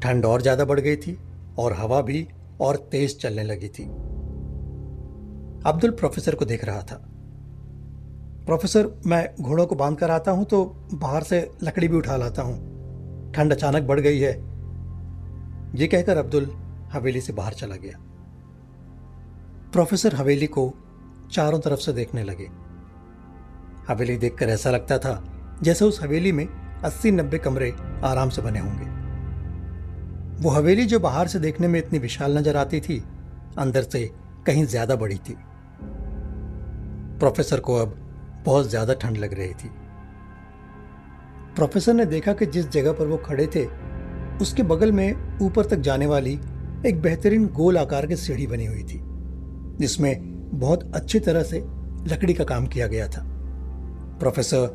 ठंड और ज़्यादा बढ़ गई थी और हवा भी और तेज चलने लगी थी। अब्दुल प्रोफेसर को देख रहा था। प्रोफेसर, मैं घोड़ों को बाँध कर आता हूँ तो बाहर से लकड़ी भी उठा लाता हूँ। ठंड अचानक बढ़ गई है। ये कहकर अब्दुल हवेली से बाहर चला गया। प्रोफेसर हवेली को चारों तरफ़ से देखने लगे। हवेली देखकर ऐसा लगता था जैसे उस हवेली में अस्सी नब्बे कमरे आराम से बने होंगे। वो हवेली जो बाहर से देखने में इतनी विशाल नज़र आती थी, अंदर से कहीं ज़्यादा बड़ी थी। प्रोफेसर को अब बहुत ज़्यादा ठंड लग रही थी। प्रोफेसर ने देखा कि जिस जगह पर वो खड़े थे, उसके बगल में ऊपर तक जाने वाली एक बेहतरीन गोल आकार की सीढ़ी बनी हुई थी, जिसमें बहुत अच्छी तरह से लकड़ी का काम किया गया था। प्रोफेसर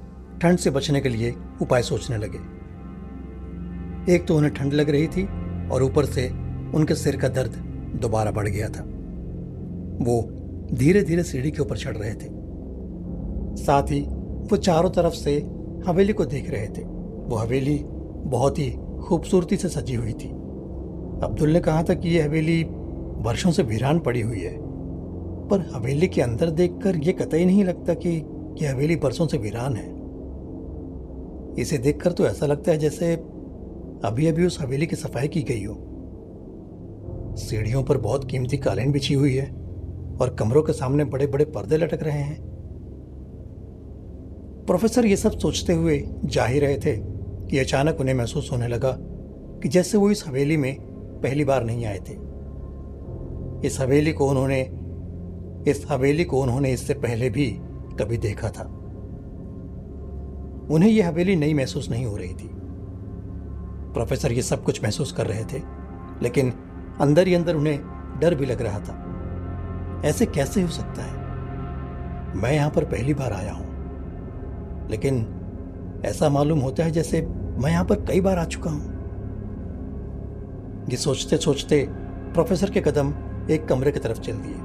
ठंड से बचने के लिए उपाय सोचने लगे। एक तो उन्हें ठंड लग रही थी और ऊपर से उनके सिर का दर्द दोबारा बढ़ गया था। वो धीरे धीरे सीढ़ी के ऊपर चढ़ रहे थे। साथ ही वो चारों तरफ़ से हवेली को देख रहे थे। वो हवेली बहुत ही खूबसूरती से सजी हुई थी। अब्दुल ने कहा था कि यह हवेली वर्षों से वीरान पड़ी हुई है। पर हवेली के अंदर देखकर यह कतई नहीं लगता कि यह हवेली बरसों से वीरान है। इसे देखकर तो ऐसा लगता है जैसे अभी अभी उस हवेली की सफ़ाई की गई हो। सीढ़ियों पर बहुत कीमती कालीन बिछी हुई है और कमरों के सामने बड़े बड़े पर्दे लटक रहे हैं। प्रोफेसर ये सब सोचते हुए जा ही रहे थे कि अचानक उन्हें महसूस होने लगा कि जैसे वो इस हवेली में पहली बार नहीं आए थे। इस हवेली को उन्होंने, इस हवेली को उन्होंने इससे पहले भी कभी देखा था। उन्हें यह हवेली नई महसूस नहीं हो रही थी। प्रोफेसर ये सब कुछ महसूस कर रहे थे, लेकिन अंदर ही अंदर उन्हें डर भी लग रहा था। ऐसे कैसे हो सकता है? मैं यहाँ पर पहली बार आया हूँ। लेकिन ऐसा मालूम होता है जैसे मैं यहाँ पर कई बार आ चुका हूँ। ये सोचते सोचते प्रोफेसर के कदम एक कमरे की तरफ़ चल दिए।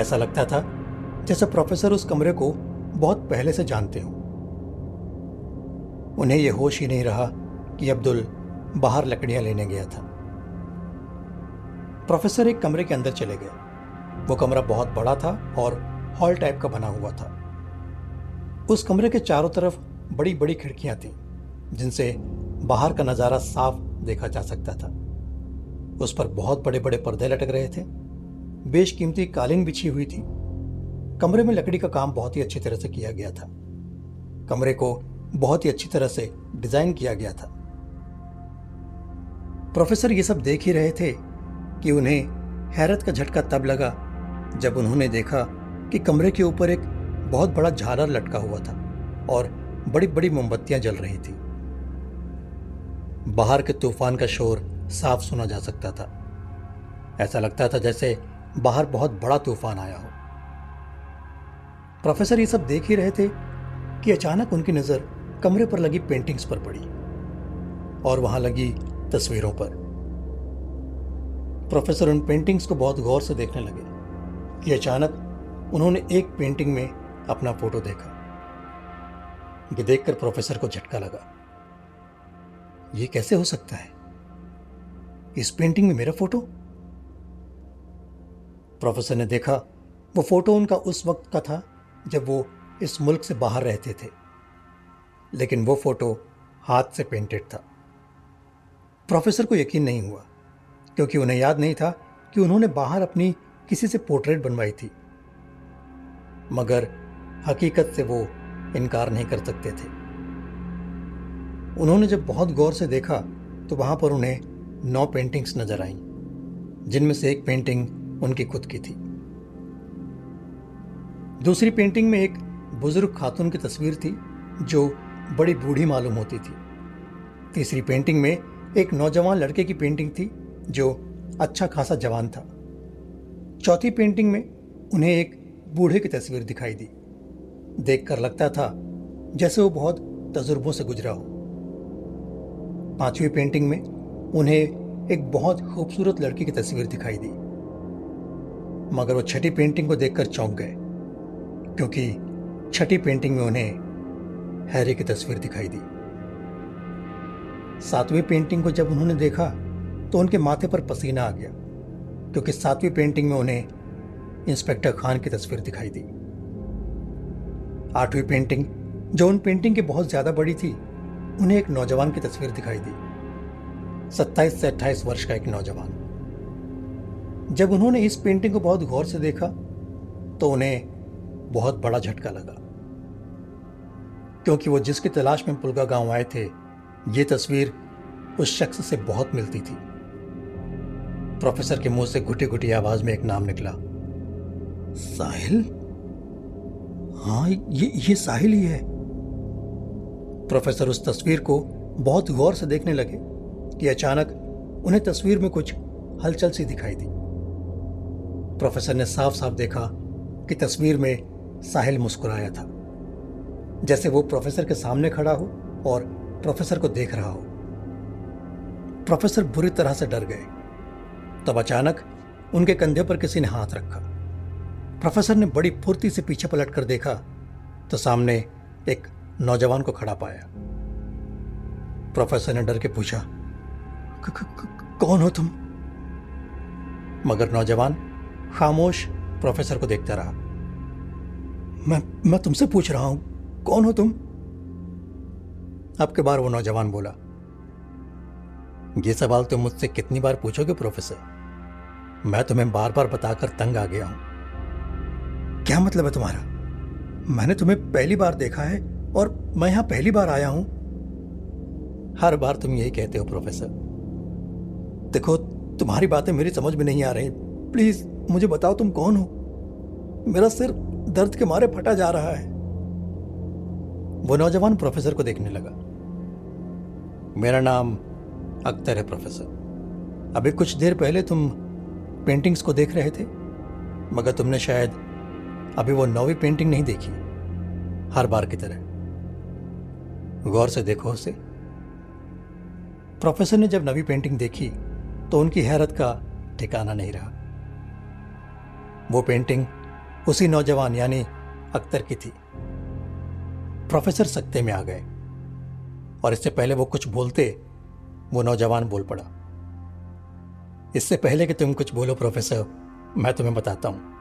ऐसा लगता था जैसे प्रोफेसर उस कमरे को बहुत पहले से जानते हो। उन्हें यह होश ही नहीं रहा कि अब्दुल बाहर लकड़ियाँ लेने गया था। प्रोफेसर एक कमरे के अंदर चले गए। वो कमरा बहुत बड़ा था और हॉल टाइप का बना हुआ था। उस कमरे के चारों तरफ़ बड़ी बड़ी खिड़कियाँ थीं, जिनसे बाहर का नज़ारा साफ़ देखा जा सकता था। उस पर बहुत बड़े बड़े पर्दे लटक रहे थे। बेशकीमती कालीन बिछी हुई थी। कमरे में लकड़ी का काम बहुत ही अच्छी तरह से किया गया था। कमरे को बहुत ही अच्छी तरह से डिज़ाइन किया गया था। प्रोफेसर ये सब देख ही रहे थे कि उन्हें हैरत का झटका तब लगा जब उन्होंने देखा कि कमरे के ऊपर एक बहुत बड़ा झालर लटका हुआ था और बड़ी बड़ी मोमबत्तियाँ जल रही थी। बाहर के तूफ़ान का शोर साफ़ सुना जा सकता था। ऐसा लगता था जैसे बाहर बहुत बड़ा तूफ़ान आया हो। प्रोफेसर ये सब देख ही रहे थे कि अचानक उनकी नज़र कमरे पर लगी पेंटिंग्स पर पड़ी और वहाँ लगी तस्वीरों पर। प्रोफेसर उन पेंटिंग्स को बहुत गौर से देखने लगे कि अचानक उन्होंने एक पेंटिंग में अपना फ़ोटो देखा। ये देखकर प्रोफेसर को झटका लगा। ये कैसे हो सकता है? इस पेंटिंग में मेरा फ़ोटो? प्रोफेसर ने देखा, वो फ़ोटो उनका उस वक्त का था जब वो इस मुल्क से बाहर रहते थे। लेकिन वो फ़ोटो हाथ से पेंटेड था। प्रोफेसर को यकीन नहीं हुआ, क्योंकि उन्हें याद नहीं था कि उन्होंने बाहर अपनी किसी से पोर्ट्रेट बनवाई थी। मगर हकीकत से वो इनकार नहीं कर सकते थे। उन्होंने जब बहुत गौर से देखा तो वहाँ पर उन्हें नौ पेंटिंग्स नज़र आईं, जिनमें से एक पेंटिंग उनकी खुद की थी। दूसरी पेंटिंग में एक बुज़ुर्ग खातून की तस्वीर थी, जो बड़ी बूढ़ी मालूम होती थी। तीसरी पेंटिंग में एक नौजवान लड़के की पेंटिंग थी, जो अच्छा खासा जवान था। चौथी पेंटिंग में उन्हें एक बूढ़े की तस्वीर दिखाई दी। देखकर लगता था जैसे वो बहुत तजुर्बों से गुजरा हो। पांचवी पेंटिंग में उन्हें एक बहुत खूबसूरत लड़की की तस्वीर दिखाई दी। मगर वो छठी पेंटिंग को देखकर चौंक गए, क्योंकि छठी पेंटिंग में उन्हें हैरी की तस्वीर दिखाई दी। सातवीं पेंटिंग को जब उन्होंने देखा तो उनके माथे पर पसीना आ गया, क्योंकि सातवीं पेंटिंग में उन्हें इंस्पेक्टर खान की तस्वीर दिखाई दी। आठवीं पेंटिंग जो उन पेंटिंग की बहुत ज़्यादा बड़ी थी, उन्हें एक नौजवान की तस्वीर दिखाई दी। सत्ताईस से अट्ठाईस वर्ष का एक नौजवान। जब उन्होंने इस पेंटिंग को बहुत गौर से देखा तो उन्हें बहुत बड़ा झटका लगा। क्योंकि वो जिसकी तलाश में पुलगा गाँव आए थे, ये तस्वीर उस शख्स से बहुत मिलती थी। प्रोफेसर के मुँह से घुटी घुटी आवाज़ में एक नाम निकला। साहिल? हाँ ये ये साहिल ही है। प्रोफेसर उस तस्वीर को बहुत गौर से देखने लगे कि अचानक उन्हें तस्वीर में कुछ हलचल सी दिखाई दी। प्रोफेसर ने साफ़ साफ़ देखा कि तस्वीर में साहिल मुस्कुराया था। जैसे वो प्रोफेसर के सामने खड़ा हो और प्रोफेसर को देख रहा हो। प्रोफेसर बुरी तरह से डर गए। तब अचानक उनके कंधे पर किसी ने हाथ रखा। प्रोफेसर ने बड़ी फुर्ती से पीछे पलट कर देखा तो सामने एक नौजवान को खड़ा पाया। प्रोफेसर ने डर के पूछा कौन हो तुम? मगर नौजवान खामोश प्रोफेसर को देखता रहा। मैं मैं तुमसे पूछ रहा हूँ, कौन हो तुम? आपके बार वो नौजवान बोला, ये सवाल तुम मुझसे कितनी बार पूछोगे प्रोफेसर? मैं तुम्हें बार बार बताकर तंग आ गया हूँ। क्या मतलब है तुम्हारा? मैंने तुम्हें पहली बार देखा है और मैं यहाँ पहली बार आया हूँ। हर बार तुम यही कहते हो, प्रोफेसर। देखो, तुम्हारी बातें मेरी समझ में नहीं आ रही। प्लीज़, मुझे बताओ तुम कौन हो? मेरा सिर दर्द के मारे फटा जा रहा है। वो नौजवान प्रोफेसर को देखने लगा। मेरा नाम अख्तर है, प्रोफेसर। अभी कुछ देर पहले तुम पेंटिंग्स को देख रहे थे, मगर तुमने शायद अभी वो नौवीं पेंटिंग नहीं देखी। हर बार की तरह। गौर से देखो उसे। प्रोफेसर ने जब नवी पेंटिंग देखी तो उनकी हैरत का ठिकाना नहीं रहा। वो पेंटिंग उसी नौजवान, यानी अख्तर की थी। प्रोफेसर सकते में आ गए। और इससे पहले वो कुछ बोलते, वो नौजवान बोल पड़ा। इससे पहले कि तुम कुछ बोलो प्रोफेसर मैं तुम्हें बताता हूँ।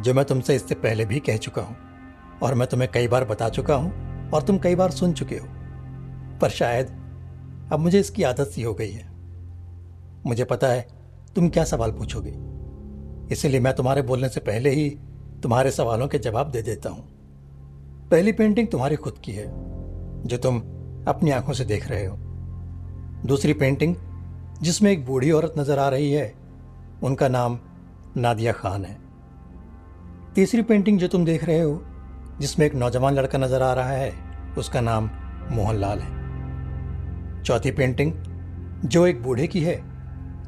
जो मैं तुमसे इससे पहले भी कह चुका हूँ, और मैं तुम्हें कई बार बता चुका हूँ, और तुम कई बार सुन चुके हो। पर शायद अब मुझे इसकी आदत सी हो गई है। मुझे पता है तुम क्या सवाल पूछोगे। इसीलिए मैं तुम्हारे बोलने से पहले ही तुम्हारे सवालों के जवाब दे देता हूँ। पहली पेंटिंग तुम्हारी खुद की है, जो तुम अपनी आँखों से देख रहे हो। दूसरी पेंटिंग जिसमें एक बूढ़ी औरत नज़र आ रही है, उनका नाम नादिया खान है। तीसरी पेंटिंग जो तुम देख रहे हो, जिसमें एक नौजवान लड़का नज़र आ रहा है, उसका नाम मोहनलाल है। चौथी पेंटिंग जो एक बूढ़े की है,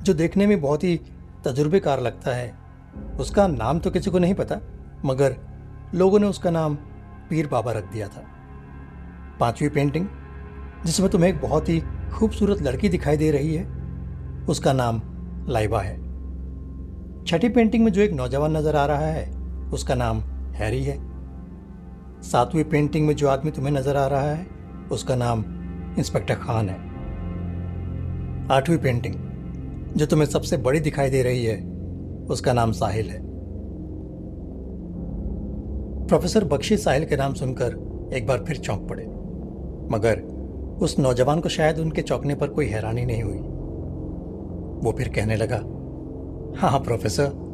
जो देखने में बहुत ही तजुर्बेकार लगता है। उसका नाम तो किसी को नहीं पता, मगर लोगों ने उसका नाम पीर बाबा रख दिया था। पांचवी पेंटिंग जिसमें तुम्हें एक बहुत ही खूबसूरत लड़की दिखाई दे रही है, उसका नाम लाइबा है। छठी पेंटिंग में जो एक नौजवान नज़र आ रहा है उसका नाम हैरी है। सातवीं पेंटिंग में जो आदमी तुम्हें नज़र आ रहा है, उसका नाम इंस्पेक्टर खान है। आठवीं पेंटिंग जो तुम्हें सबसे बड़ी दिखाई दे रही है, उसका नाम साहिल है। प्रोफेसर बख्शी साहिल के नाम सुनकर एक बार फिर चौंक पड़े। मगर उस नौजवान को शायद उनके चौंकने पर कोई हैरानी नहीं हुई। वो फिर कहने लगा हाँ हाँ प्रोफेसर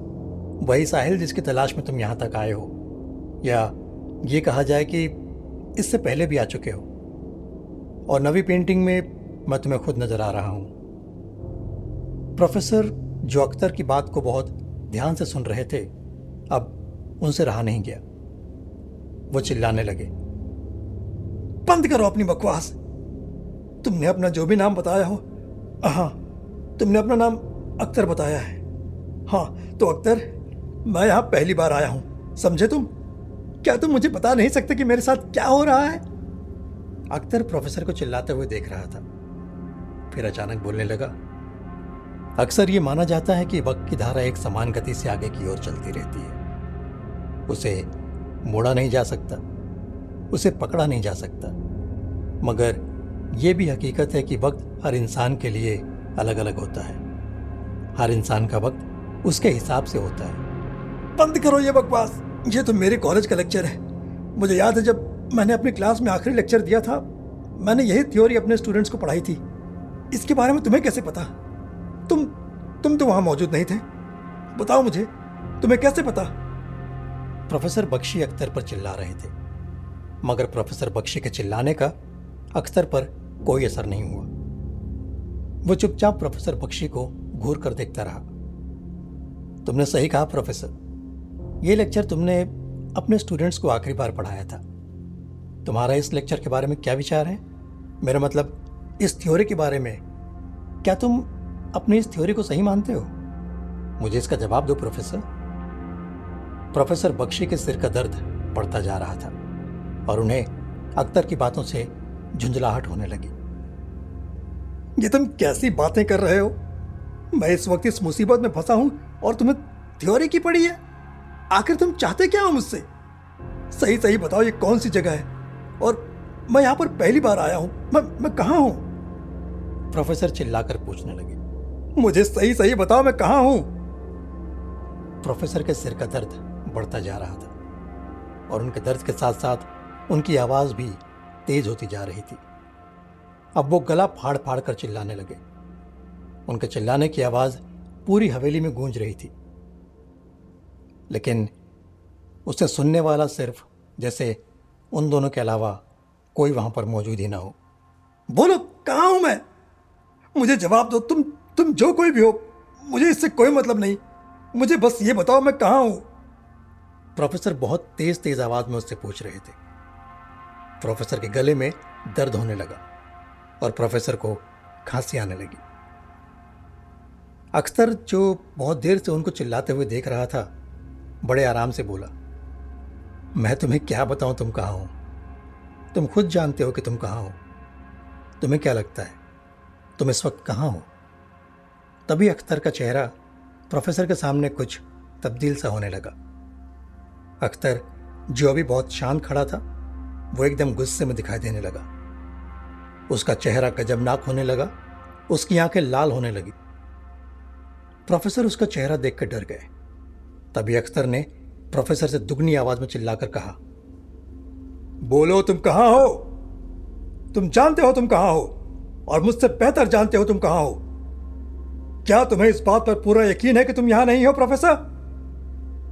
वही साहिल जिसकी तलाश में तुम यहाँ तक आए हो। या ये कहा जाए कि इससे पहले भी आ चुके हो। और नवी पेंटिंग में मैं तुम्हें खुद नज़र आ रहा हूँ। प्रोफेसर जो अख्तर की बात को बहुत ध्यान से सुन रहे थे, अब उनसे रहा नहीं गया। वो चिल्लाने लगे। बंद करो अपनी बकवास। तुमने अपना जो भी नाम बताया हो हाँ तुमने अपना नाम अख्तर बताया है। हाँ तो अख्तर मैं यहाँ पहली बार आया हूँ। समझे तुम? क्या तुम मुझे बता नहीं सकते कि मेरे साथ क्या हो रहा है? अख्तर प्रोफेसर को चिल्लाते हुए देख रहा था। फिर अचानक बोलने लगा, अक्सर ये माना जाता है कि वक्त की धारा एक समान गति से आगे की ओर चलती रहती है। उसे मोड़ा नहीं जा सकता, उसे पकड़ा नहीं जा सकता। मगर यह भी हकीकत है कि वक्त हर इंसान के लिए अलग अलग होता है। हर इंसान का वक्त उसके हिसाब से होता है। बंद करो ये बकवास। ये तो मेरे कॉलेज का लेक्चर है। मुझे याद है जब मैंने अपनी क्लास में आखिरी लेक्चर दिया था, मैंने यही थ्योरी अपने स्टूडेंट्स को पढ़ाई थी। इसके बारे में तुम्हें कैसे पता? तुम तुम तो वहाँ मौजूद नहीं थे। बताओ मुझे, तुम्हें कैसे पता? प्रोफेसर बख्शी अख्तर पर चिल्ला रहे थे। मगर प्रोफेसर बख्शी के चिल्लाने का अख्तर पर कोई असर नहीं हुआ। वो चुपचाप प्रोफेसर बख्शी को घूर कर देखता रहा। तुमने सही कहा, प्रोफेसर। ये लेक्चर तुमने अपने स्टूडेंट्स को आखिरी बार पढ़ाया था। तुम्हारा इस लेक्चर के बारे में क्या विचार है? मेरा मतलब इस थ्योरी के बारे में, क्या तुम अपनी इस थ्योरी को सही मानते हो? मुझे इसका जवाब दो प्रोफेसर प्रोफेसर बख्शी के सिर का दर्द बढ़ता जा रहा था और उन्हें अख्तर की बातों से झुंझलाहट होने लगी। ये तुम कैसी बातें कर रहे हो? मैं इस वक्त इस मुसीबत में फंसा हूँ और तुम्हें थ्योरी की पड़ी है। आखिर तुम चाहते क्या हो मुझसे? सही सही बताओ ये कौन सी जगह है? और मैं यहाँ पर पहली बार आया हूँ। मैं मैं कहा हूँ? प्रोफेसर चिल्लाकर पूछने लगे। मुझे सही सही बताओ मैं कहा हूँ? प्रोफेसर के सिर का दर्द बढ़ता जा रहा था और उनके दर्द के साथ साथ उनकी आवाज़ भी तेज होती जा रही थी। अब वो गला फाड़ फाड़ कर चिल्लाने लगे। उनके चिल्लाने की आवाज़ पूरी हवेली में गूंज रही थी। लेकिन उसे सुनने वाला सिर्फ़, जैसे उन दोनों के अलावा कोई वहाँ पर मौजूद ही ना हो। बोलो, कहा हूँ मैं? मुझे जवाब दो, तुम तुम जो कोई भी हो, मुझे इससे कोई मतलब नहीं। मुझे बस ये बताओ मैं कहाँ हूँ? प्रोफेसर बहुत तेज तेज आवाज़ में उससे पूछ रहे थे। प्रोफेसर के गले में दर्द होने लगा और प्रोफेसर को खांसी आने लगी। अक्सर जो बहुत देर से उनको चिल्लाते हुए देख रहा था बड़े आराम से बोला, मैं तुम्हें क्या बताऊँ, तुम कहाँ हो? तुम खुद जानते हो कि तुम कहाँ हो। तुम्हें क्या लगता है? तुम इस वक्त कहाँ हो? तभी अख्तर का चेहरा प्रोफेसर के सामने कुछ तब्दील सा होने लगा। अख्तर जो अभी बहुत शांत खड़ा था, वो एकदम गुस्से में दिखाई देने लगा। उसका चेहरा गजबनाक होने लगा, उसकी आँखें लाल होने लगी। प्रोफेसर उसका चेहरा देखकर डर गए। तभी अख्तर ने प्रोफेसर से दुगनी आवाज़ में चिल्लाकर कहा, बोलो तुम कहाँ हो? तुम जानते हो तुम कहाँ हो? और मुझसे बेहतर जानते हो तुम कहाँ हो? क्या तुम्हें इस बात पर पूरा यकीन है कि तुम यहाँ नहीं हो, प्रोफेसर?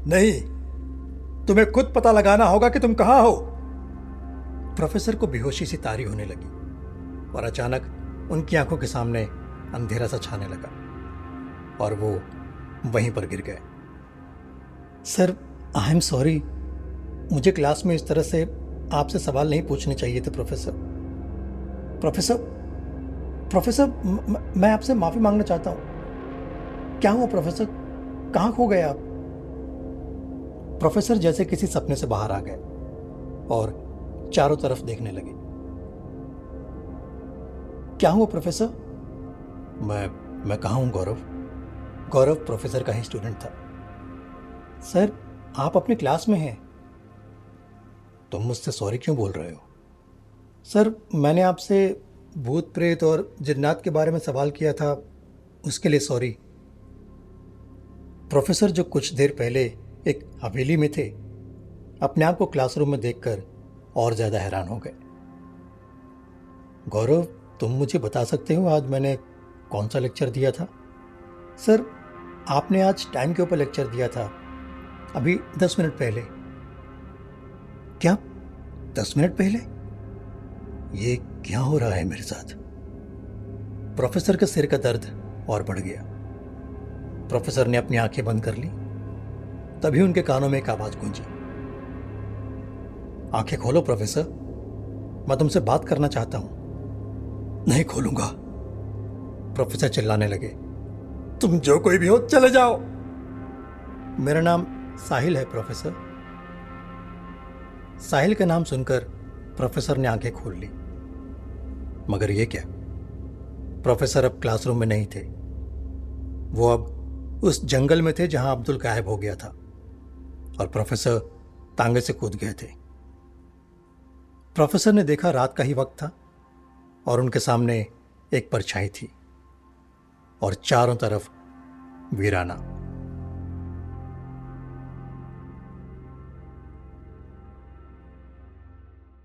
नहीं। तुम्हें खुद पता लगाना होगा कि तुम कहाँ हो। प्रोफेसर को बेहोशी सी तारी होने लगी और अचानक उनकी आँखों के सामने अंधेरा सा छाने लगा और वो वहीं पर गिर गए। सर आई एम सॉरी मुझे क्लास में इस तरह से आपसे सवाल नहीं पूछने चाहिए थे प्रोफेसर प्रोफेसर प्रोफेसर मैं आपसे माफ़ी मांगना चाहता हूँ। क्या हुआ प्रोफेसर कहाँ खो गए आप? प्रोफेसर जैसे किसी सपने से बाहर आ गए और चारों तरफ़ देखने लगे। क्या हुआ प्रोफेसर मैं मैं कहा हूँ गौरव? गौरव प्रोफेसर का ही स्टूडेंट था। सर आप अपने क्लास में हैं। तुम मुझसे सॉरी क्यों बोल रहे हो? सर मैंने आपसे भूत प्रेत और जिन्नात के बारे में सवाल किया था उसके लिए सॉरी। प्रोफेसर जो कुछ देर पहले एक हवेली में थे अपने आप को क्लासरूम में देखकर और ज़्यादा हैरान हो गए। गौरव तुम मुझे बता सकते हो आज मैंने कौन सा लेक्चर दिया था? सर आपने आज टाइम के ऊपर लेक्चर दिया था। अभी दस मिनट पहले। क्या? दस मिनट पहले? ये क्या हो रहा है मेरे साथ? प्रोफेसर के सिर का दर्द और बढ़ गया। प्रोफेसर ने अपनी आँखें बंद कर ली। तभी उनके कानों में एक आवाज़ गूंजी। आँखें खोलो प्रोफेसर। मैं तुमसे बात करना चाहता हूँ। नहीं खोलूँगा। प्रोफेसर चिल्लाने लगे। तुम जो कोई भी हो, चले जाओ। मेरा नाम साहिल है, प्रोफेसर। साहिल का नाम सुनकर प्रोफेसर ने आँखें खोल ली। मगर ये क्या? प्रोफेसर अब क्लासरूम में नहीं थे। वो अब उस जंगल में थे जहाँ अब्दुल गायब हो गया था। और प्रोफेसर तांगे से कूद गए थे। प्रोफेसर ने देखा रात का ही वक्त था और उनके सामने एक परछाई थी और चारों तरफ़ वीराना।